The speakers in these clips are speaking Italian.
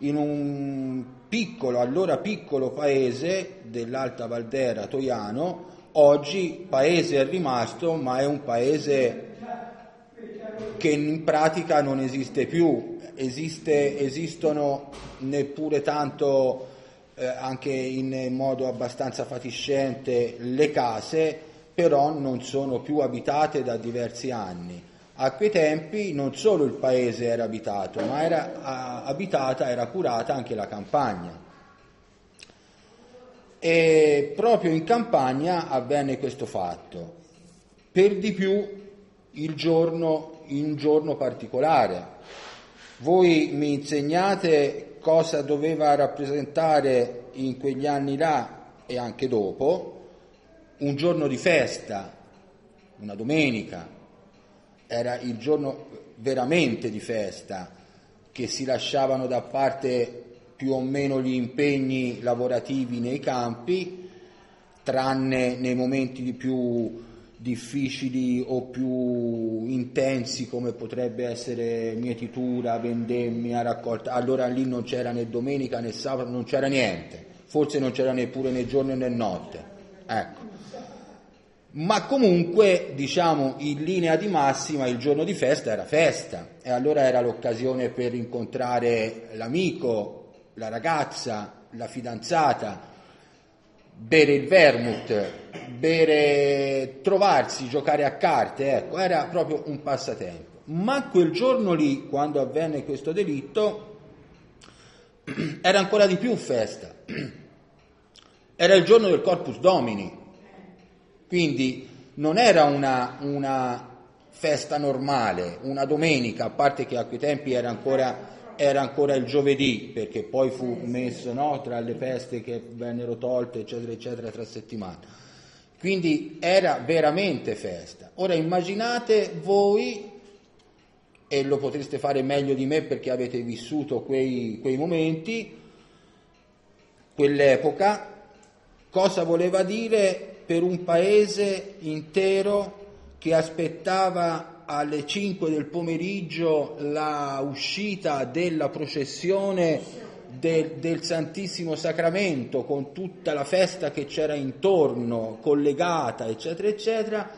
in un piccolo, allora piccolo paese dell'Alta Valdera Toiano, oggi paese è rimasto, ma è un paese che in pratica non esiste più, esiste, esistono neppure tanto eh, anche in modo abbastanza fatiscente le case, però non sono più abitate da diversi anni. A quei tempi non solo il paese era abitato, ma era abitata, era curata anche la campagna. E proprio in campagna avvenne questo fatto, per di più il giorno, in un giorno particolare. Voi mi insegnate cosa doveva rappresentare in quegli anni là e anche dopo un giorno di festa, una domenica, era il giorno veramente di festa, che si lasciavano da parte più o meno gli impegni lavorativi nei campi, tranne nei momenti più difficili o più intensi come potrebbe essere mietitura, vendemmia, raccolta, allora lì non c'era né domenica né sabato, non c'era niente, forse non c'era neppure né giorno né notte. Ecco. Ma comunque, diciamo, in linea di massima il giorno di festa era festa e allora era l'occasione per incontrare l'amico, la ragazza, la fidanzata, bere il vermouth, bere, trovarsi, giocare a carte, ecco, era proprio un passatempo. Ma quel giorno lì, quando avvenne questo delitto, era ancora di più festa. Era il giorno del Corpus Domini, quindi non era una, una festa normale, una domenica, a parte che a quei tempi era ancora era ancora il giovedì, perché poi fu messo no, tra le feste che vennero tolte, eccetera, eccetera, tra settimane. Quindi era veramente festa. Ora immaginate voi, e lo potreste fare meglio di me perché avete vissuto quei, quei momenti, quell'epoca, cosa voleva dire per un paese intero che aspettava alle 5 del pomeriggio la uscita della processione del, del, Santissimo Sacramento con tutta la festa che c'era intorno, collegata, eccetera, eccetera,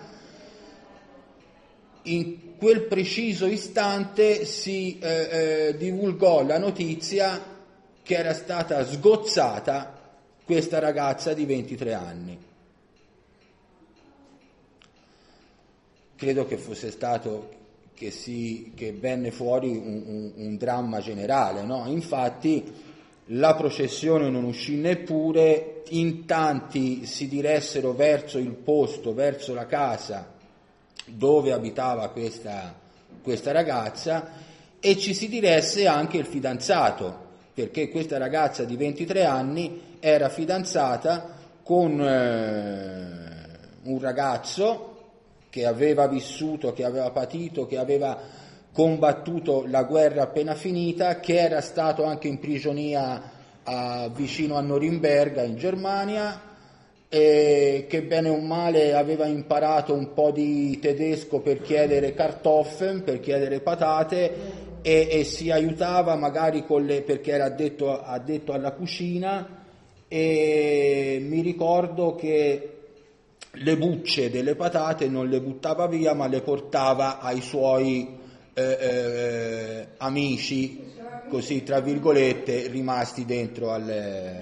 in quel preciso istante si eh, eh, divulgò la notizia che era stata sgozzata questa ragazza di 23 anni. Credo che fosse stato che, si, che venne fuori un, un, un dramma generale. No? Infatti la processione non uscì neppure, in tanti si diressero verso il posto, verso la casa dove abitava questa, questa ragazza e ci si diresse anche il fidanzato, perché questa ragazza di 23 anni era fidanzata con eh, un ragazzo che aveva vissuto, che aveva patito, che aveva combattuto la guerra appena finita, che era stato anche in prigionia a, vicino a Norimberga in Germania e che bene o male aveva imparato un po' di tedesco per chiedere Kartoffeln, per chiedere patate e, e si aiutava magari le, perché era addetto, addetto alla cucina e mi ricordo che le bucce delle patate non le buttava via ma le portava ai suoi eh, eh, amici, così tra virgolette, rimasti dentro al,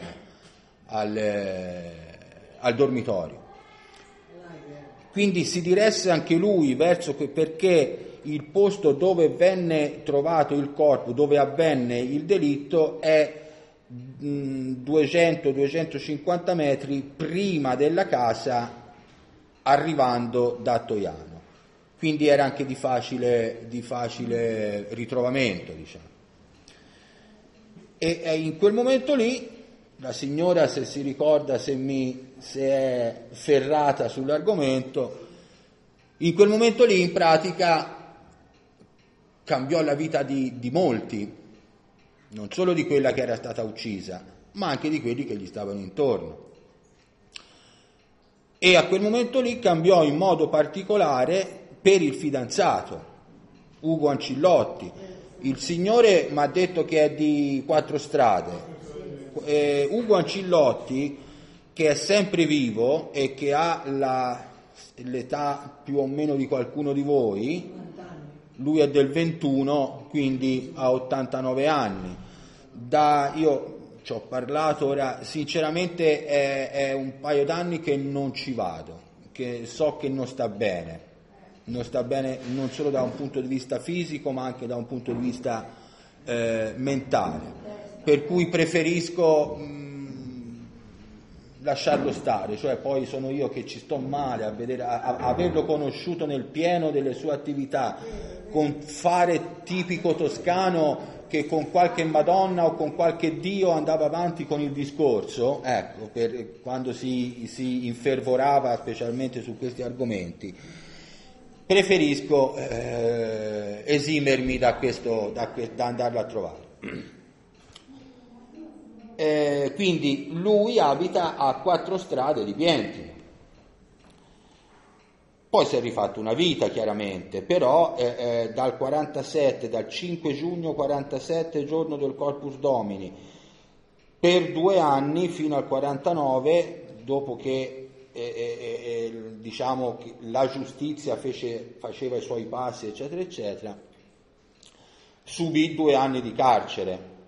al, al dormitorio. Quindi si diresse anche lui verso que- perché il posto dove venne trovato il corpo, dove avvenne il delitto, è 200-250 metri prima della casa arrivando da Toiano. Quindi era anche di facile, di facile ritrovamento, diciamo. E, e, in quel momento lì la signora, se si ricorda, se, mi, se è ferrata sull'argomento, in quel momento lì in pratica cambiò la vita di, di molti, non solo di quella che era stata uccisa, ma anche di quelli che gli stavano intorno e a quel momento lì cambiò in modo particolare per il fidanzato, Ugo Ancillotti, Il Signore mi ha detto che è di quattro strade. Eh, Ugo Ancillotti, che è sempre vivo e che ha la, l'età più o meno di qualcuno di voi, lui è del 21, quindi ha 89 anni. Da, io ci ho parlato ora, sinceramente è, è un paio d'anni che non ci vado, che so che non sta bene non sta bene non solo da un punto di vista fisico ma anche da un punto di vista eh, mentale. Per cui preferisco mh, lasciarlo stare, cioè poi sono io che ci sto male a, vedere, a, a averlo conosciuto nel pieno delle sue attività, con fare tipico toscano che con qualche Madonna o con qualche Dio andava avanti con il discorso, ecco, per, quando si, si infervorava specialmente su questi argomenti preferisco eh, esimermi da, questo, da, da, andarlo a trovare. Eh, quindi lui abita a quattro strade di Pientino. Poi si è rifatto una vita chiaramente, però eh, eh dal 47, dal 5 giugno 47, giorno del Corpus Domini, per due anni fino al 49, dopo che e, e, e, diciamo che la giustizia fece, faceva i suoi passi, eccetera, eccetera, subì due anni di carcere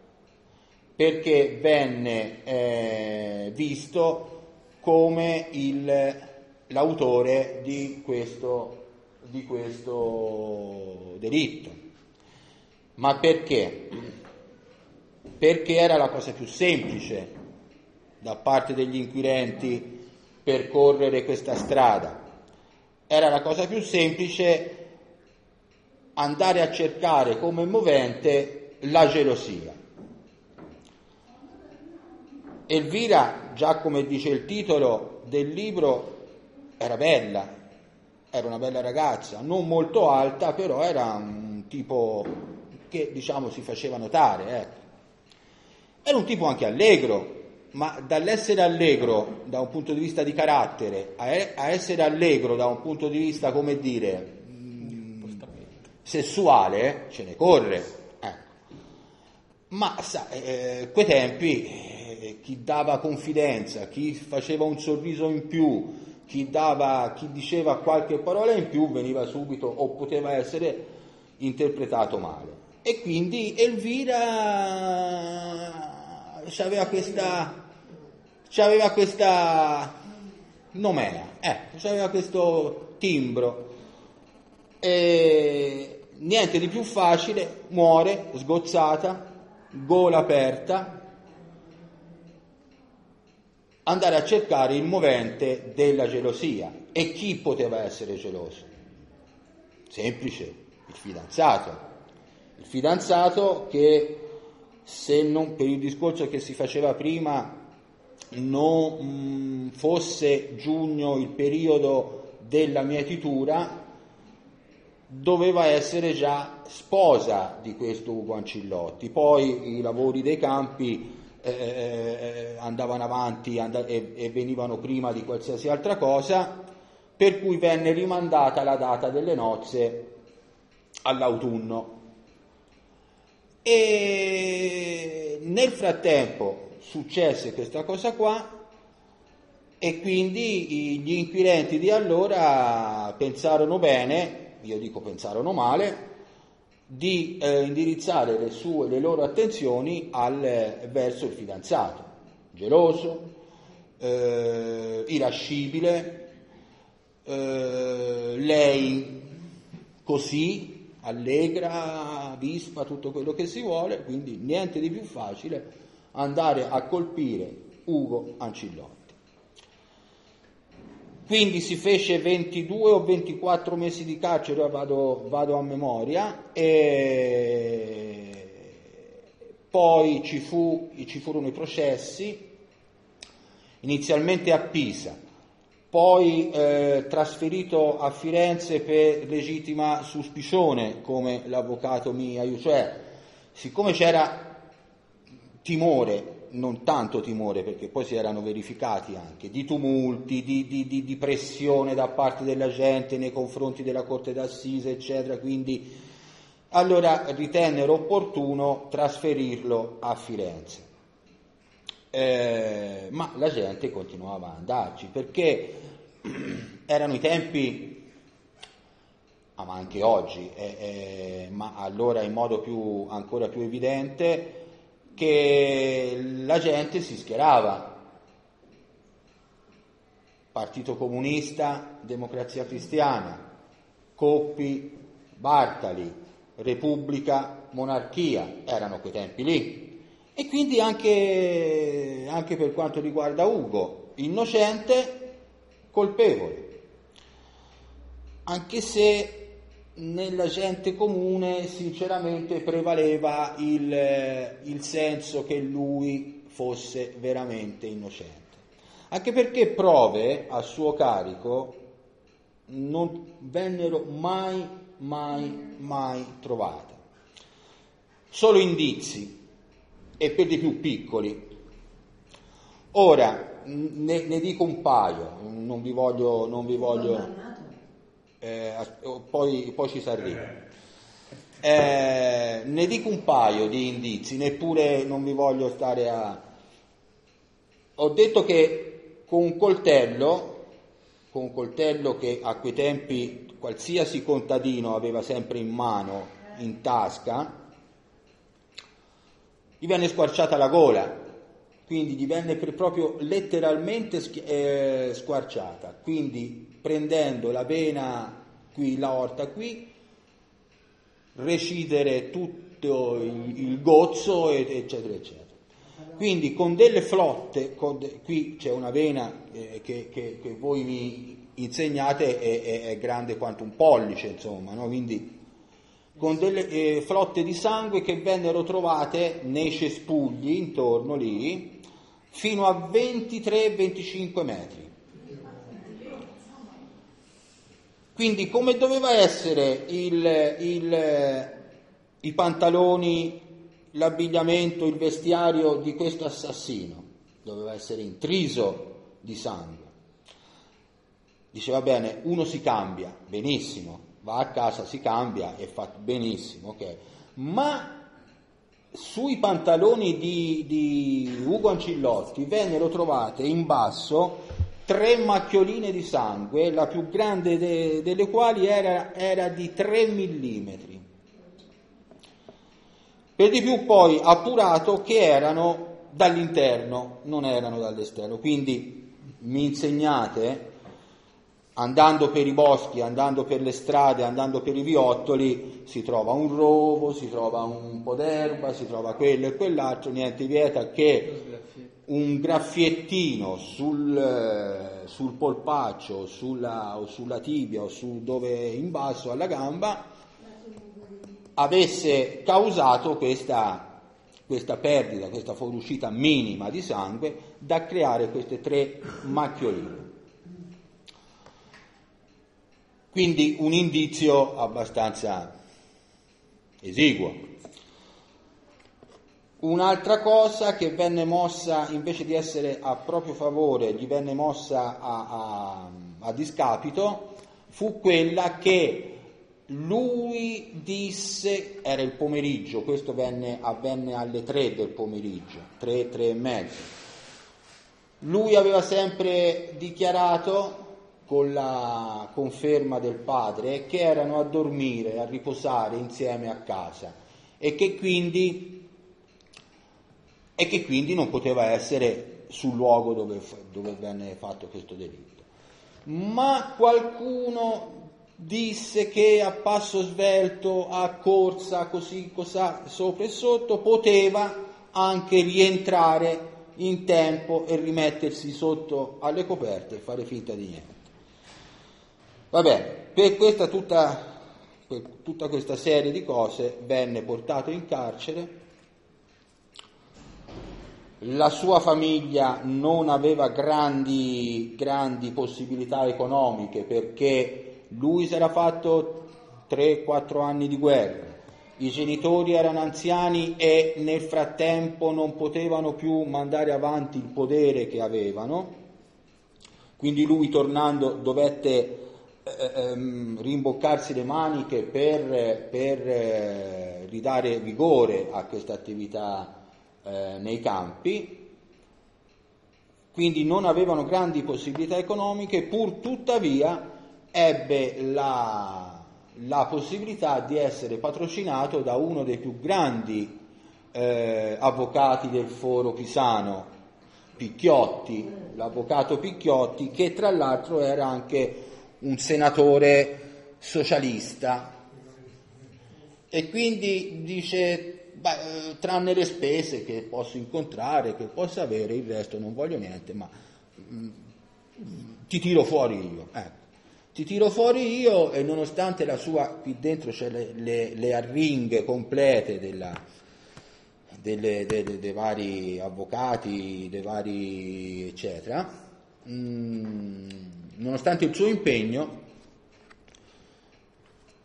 perché venne eh, visto come il, l'autore di questo, di questo delitto. Ma perché? Perché era la cosa più semplice da parte degli inquirenti percorrere questa strada. Era la cosa più semplice andare a cercare come movente la gelosia. Elvira, già come dice il titolo del libro, era bella, era una bella ragazza, non molto alta, però era un tipo che diciamo si faceva notare. Ecco. Era un tipo anche allegro, ma dall'essere allegro da un punto di vista di carattere a, essere allegro da un punto di vista, come dire, sessuale, ce ne corre. Ecco. Ma sa, eh, quei tempi eh, chi dava confidenza, chi faceva un sorriso in più, chi, dava, chi diceva qualche parola in più veniva subito o poteva essere interpretato male. E quindi Elvira aveva questa aveva questa nomea, ecco, aveva questo timbro. E niente di più facile, muore sgozzata, gola aperta, andare a cercare il movente della gelosia. E chi poteva essere geloso? Semplice, il fidanzato. Il fidanzato che se non per il discorso che si faceva prima non mh, mm, fosse giugno il periodo della mietitura, doveva essere già sposa di questo Ugo Ancillotti. Poi i lavori dei campi eh, eh andavano avanti and- e-, e venivano prima di qualsiasi altra cosa, per cui venne rimandata la data delle nozze all'autunno. E nel frattempo successe questa cosa qua e quindi gli inquirenti di allora pensarono bene, io dico pensarono male, di eh, indirizzare le, sue, le loro attenzioni al, verso il fidanzato, geloso, eh, irascibile, eh, lei così, allegra, vispa, tutto quello che si vuole, quindi niente di più facile andare a colpire Ugo Ancillotti. Quindi si fece 22 o 24 mesi di carcere, vado, vado a memoria, e poi ci, fu, ci furono i processi, inizialmente a Pisa, poi eh, trasferito a Firenze per legittima suspicione, come l'avvocato mi aiutò, cioè siccome c'era timore, non tanto timore perché poi si erano verificati anche, di tumulti, di, di, di, di pressione da parte della gente nei confronti della Corte d'Assise, eccetera, quindi allora ritennero opportuno trasferirlo a Firenze. Eh, ma la gente continuava ad andarci perché erano i tempi, ma anche oggi, eh, eh, ma allora in modo più, ancora più evidente, che la gente si schierava. Partito Comunista, Democrazia Cristiana, Coppi, Bartali, Repubblica, Monarchia, erano quei tempi lì. E quindi anche, anche per quanto riguarda Ugo, innocente, colpevole. Anche se nella gente comune sinceramente prevaleva il, il senso che lui fosse veramente innocente. Anche perché prove a suo carico non vennero mai, mai, mai trovate. Solo indizi, e per di più piccoli. Ora, ne, ne dico un paio, non vi voglio... Non vi voglio eh, poi, poi, ci si arriva. Eh, ne dico un paio di indizi, neppure non vi voglio stare a... Ho detto che con un coltello, con un coltello che a quei tempi qualsiasi contadino aveva sempre in mano, in tasca, gli venne squarciata la gola, quindi gli venne proprio letteralmente eh, squarciata, quindi prendendo la vena qui, l'aorta qui, recidere tutto il, il gozzo, eccetera, eccetera. Quindi con delle flotte, con de, qui c'è una vena eh, che, che, che, voi mi insegnate, è, è, è, grande quanto un pollice, insomma, no? quindi con delle eh, flotte di sangue che vennero trovate nei cespugli intorno lì, fino a 23-25 metri. Quindi come doveva essere il, il, i pantaloni, l'abbigliamento, il vestiario di questo assassino? Doveva essere intriso di sangue. Diceva bene, uno si cambia, benissimo, va a casa, si cambia e fa benissimo, ok. Ma sui pantaloni di, di Ugo Ancillotti vennero trovate in basso tre macchioline di sangue, la più grande de, delle quali era, era di 3 mm. Per di più poi appurato che erano dall'interno, non erano dall'esterno. Quindi mi insegnate, andando per i boschi, andando per le strade, andando per i viottoli, si trova un rovo, si trova un po' d'erba, si trova quello e quell'altro, niente vieta che un graffiettino sul, eh, sul polpaccio sulla, o sulla tibia o su dove in basso alla gamba avesse causato questa, questa perdita, questa fuoriuscita minima di sangue da creare queste tre macchioline. Quindi un indizio abbastanza esiguo. Un'altra cosa che venne mossa, invece di essere a proprio favore, gli venne mossa a, a, a discapito, fu quella che lui disse, era il pomeriggio, questo venne, avvenne alle tre del pomeriggio, tre, tre e mezzo. Lui aveva sempre dichiarato, con la conferma del padre, che erano a dormire, a riposare insieme a casa e che quindi e che quindi non poteva essere sul luogo dove, dove venne fatto questo delitto. Ma qualcuno disse che a passo svelto, a corsa, così, cosà, sopra e sotto, poteva anche rientrare in tempo e rimettersi sotto alle coperte e fare finta di niente. Va bene, per questa tutta, per tutta questa serie di cose venne portato in carcere la sua famiglia non aveva grandi, grandi possibilità economiche perché lui si era fatto 3-4 anni di guerra, i genitori erano anziani e nel frattempo non potevano più mandare avanti il potere che avevano, quindi lui tornando dovette eh, ehm, rimboccarsi le maniche per, per eh, ridare vigore a questa attività eh, nei campi, quindi non avevano grandi possibilità economiche, pur tuttavia ebbe la, la possibilità di essere patrocinato da uno dei più grandi eh, avvocati del foro pisano, Picchiotti, l'avvocato Picchiotti, che tra l'altro era anche un senatore socialista. E quindi dice, beh, tranne le spese che posso incontrare, che posso avere, il resto non voglio niente, ma mh, mm, ti tiro fuori io. Ecco. Ti tiro fuori io e nonostante la sua, qui dentro c'è le, le, le arringhe complete della, delle, delle, dei vari avvocati, dei vari eccetera, mh, mm, nonostante il suo impegno,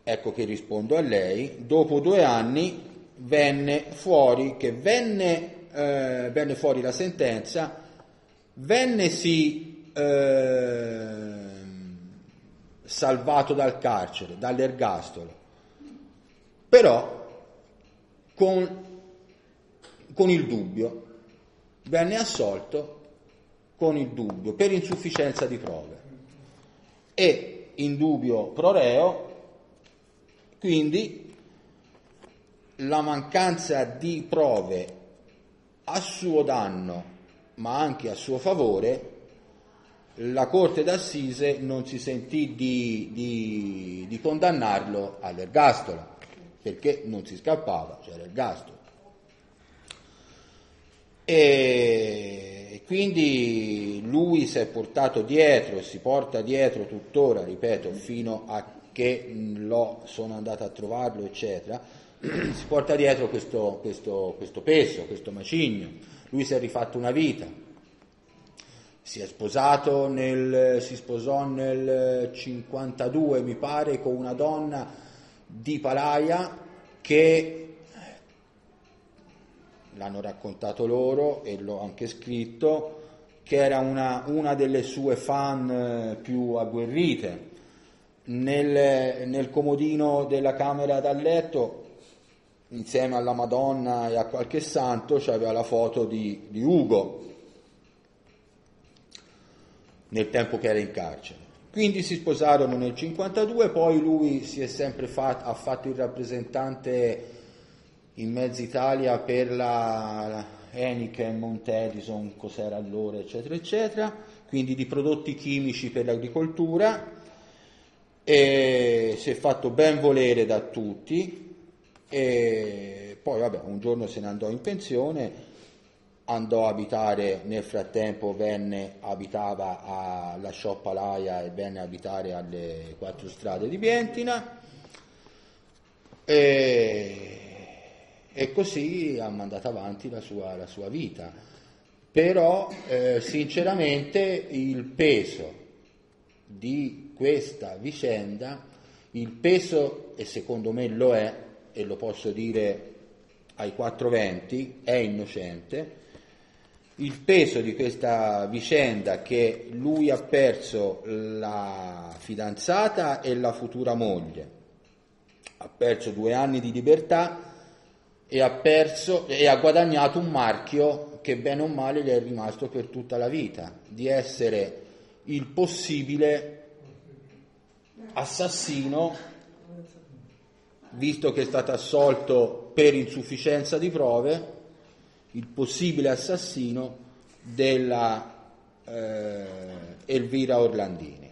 ecco che rispondo a lei, dopo due anni venne fuori, che venne, eh, venne fuori la sentenza, venne sì eh, salvato dal carcere, dall'ergastolo, però con, con il dubbio, venne assolto con il dubbio per insufficienza di prove. E in dubbio pro reo, quindi la mancanza di prove a suo danno ma anche a suo favore, la Corte d'Assise non si sentì di, di, di condannarlo all'ergastolo, perché non si scappava, c'era l'ergastolo. E quindi lui si è portato dietro si porta dietro tuttora, ripeto, fino a che lo sono andato a trovarlo, eccetera, si porta dietro questo, questo, questo peso, questo macigno. Lui si è rifatto una vita, si è sposato nel, si sposò nel 52, mi pare, con una donna di Palaia che l'hanno raccontato loro e l'ho anche scritto, che era una, una delle sue fan eh, più agguerrite. Nel, nel comodino della camera da letto, insieme alla Madonna e a qualche santo, c'aveva la foto di, di Ugo, nel tempo che era in carcere. Quindi si sposarono nel 52, poi lui si è sempre fatto, ha fatto il rappresentante in mezza Italia per la, la Heineken, Montedison, cos'era allora, eccetera, eccetera, quindi di prodotti chimici per l'agricoltura, e si è fatto ben volere da tutti e poi vabbè, un giorno se ne andò in pensione, andò a abitare, nel frattempo venne, abitava alla Sciopalaia e venne a abitare alle quattro strade di Bientina. E e così ha mandato avanti la sua, la sua vita. Però eh, sinceramente il peso di questa vicenda, il peso, e secondo me lo è, e lo posso dire ai 420, è innocente, il peso di questa vicenda che lui ha perso la fidanzata e la futura moglie, ha perso due anni di libertà, e ha perso e ha guadagnato un marchio che bene o male gli è rimasto per tutta la vita, di essere il possibile assassino, visto che è stato assolto per insufficienza di prove, il possibile assassino della eh, Elvira Orlandini.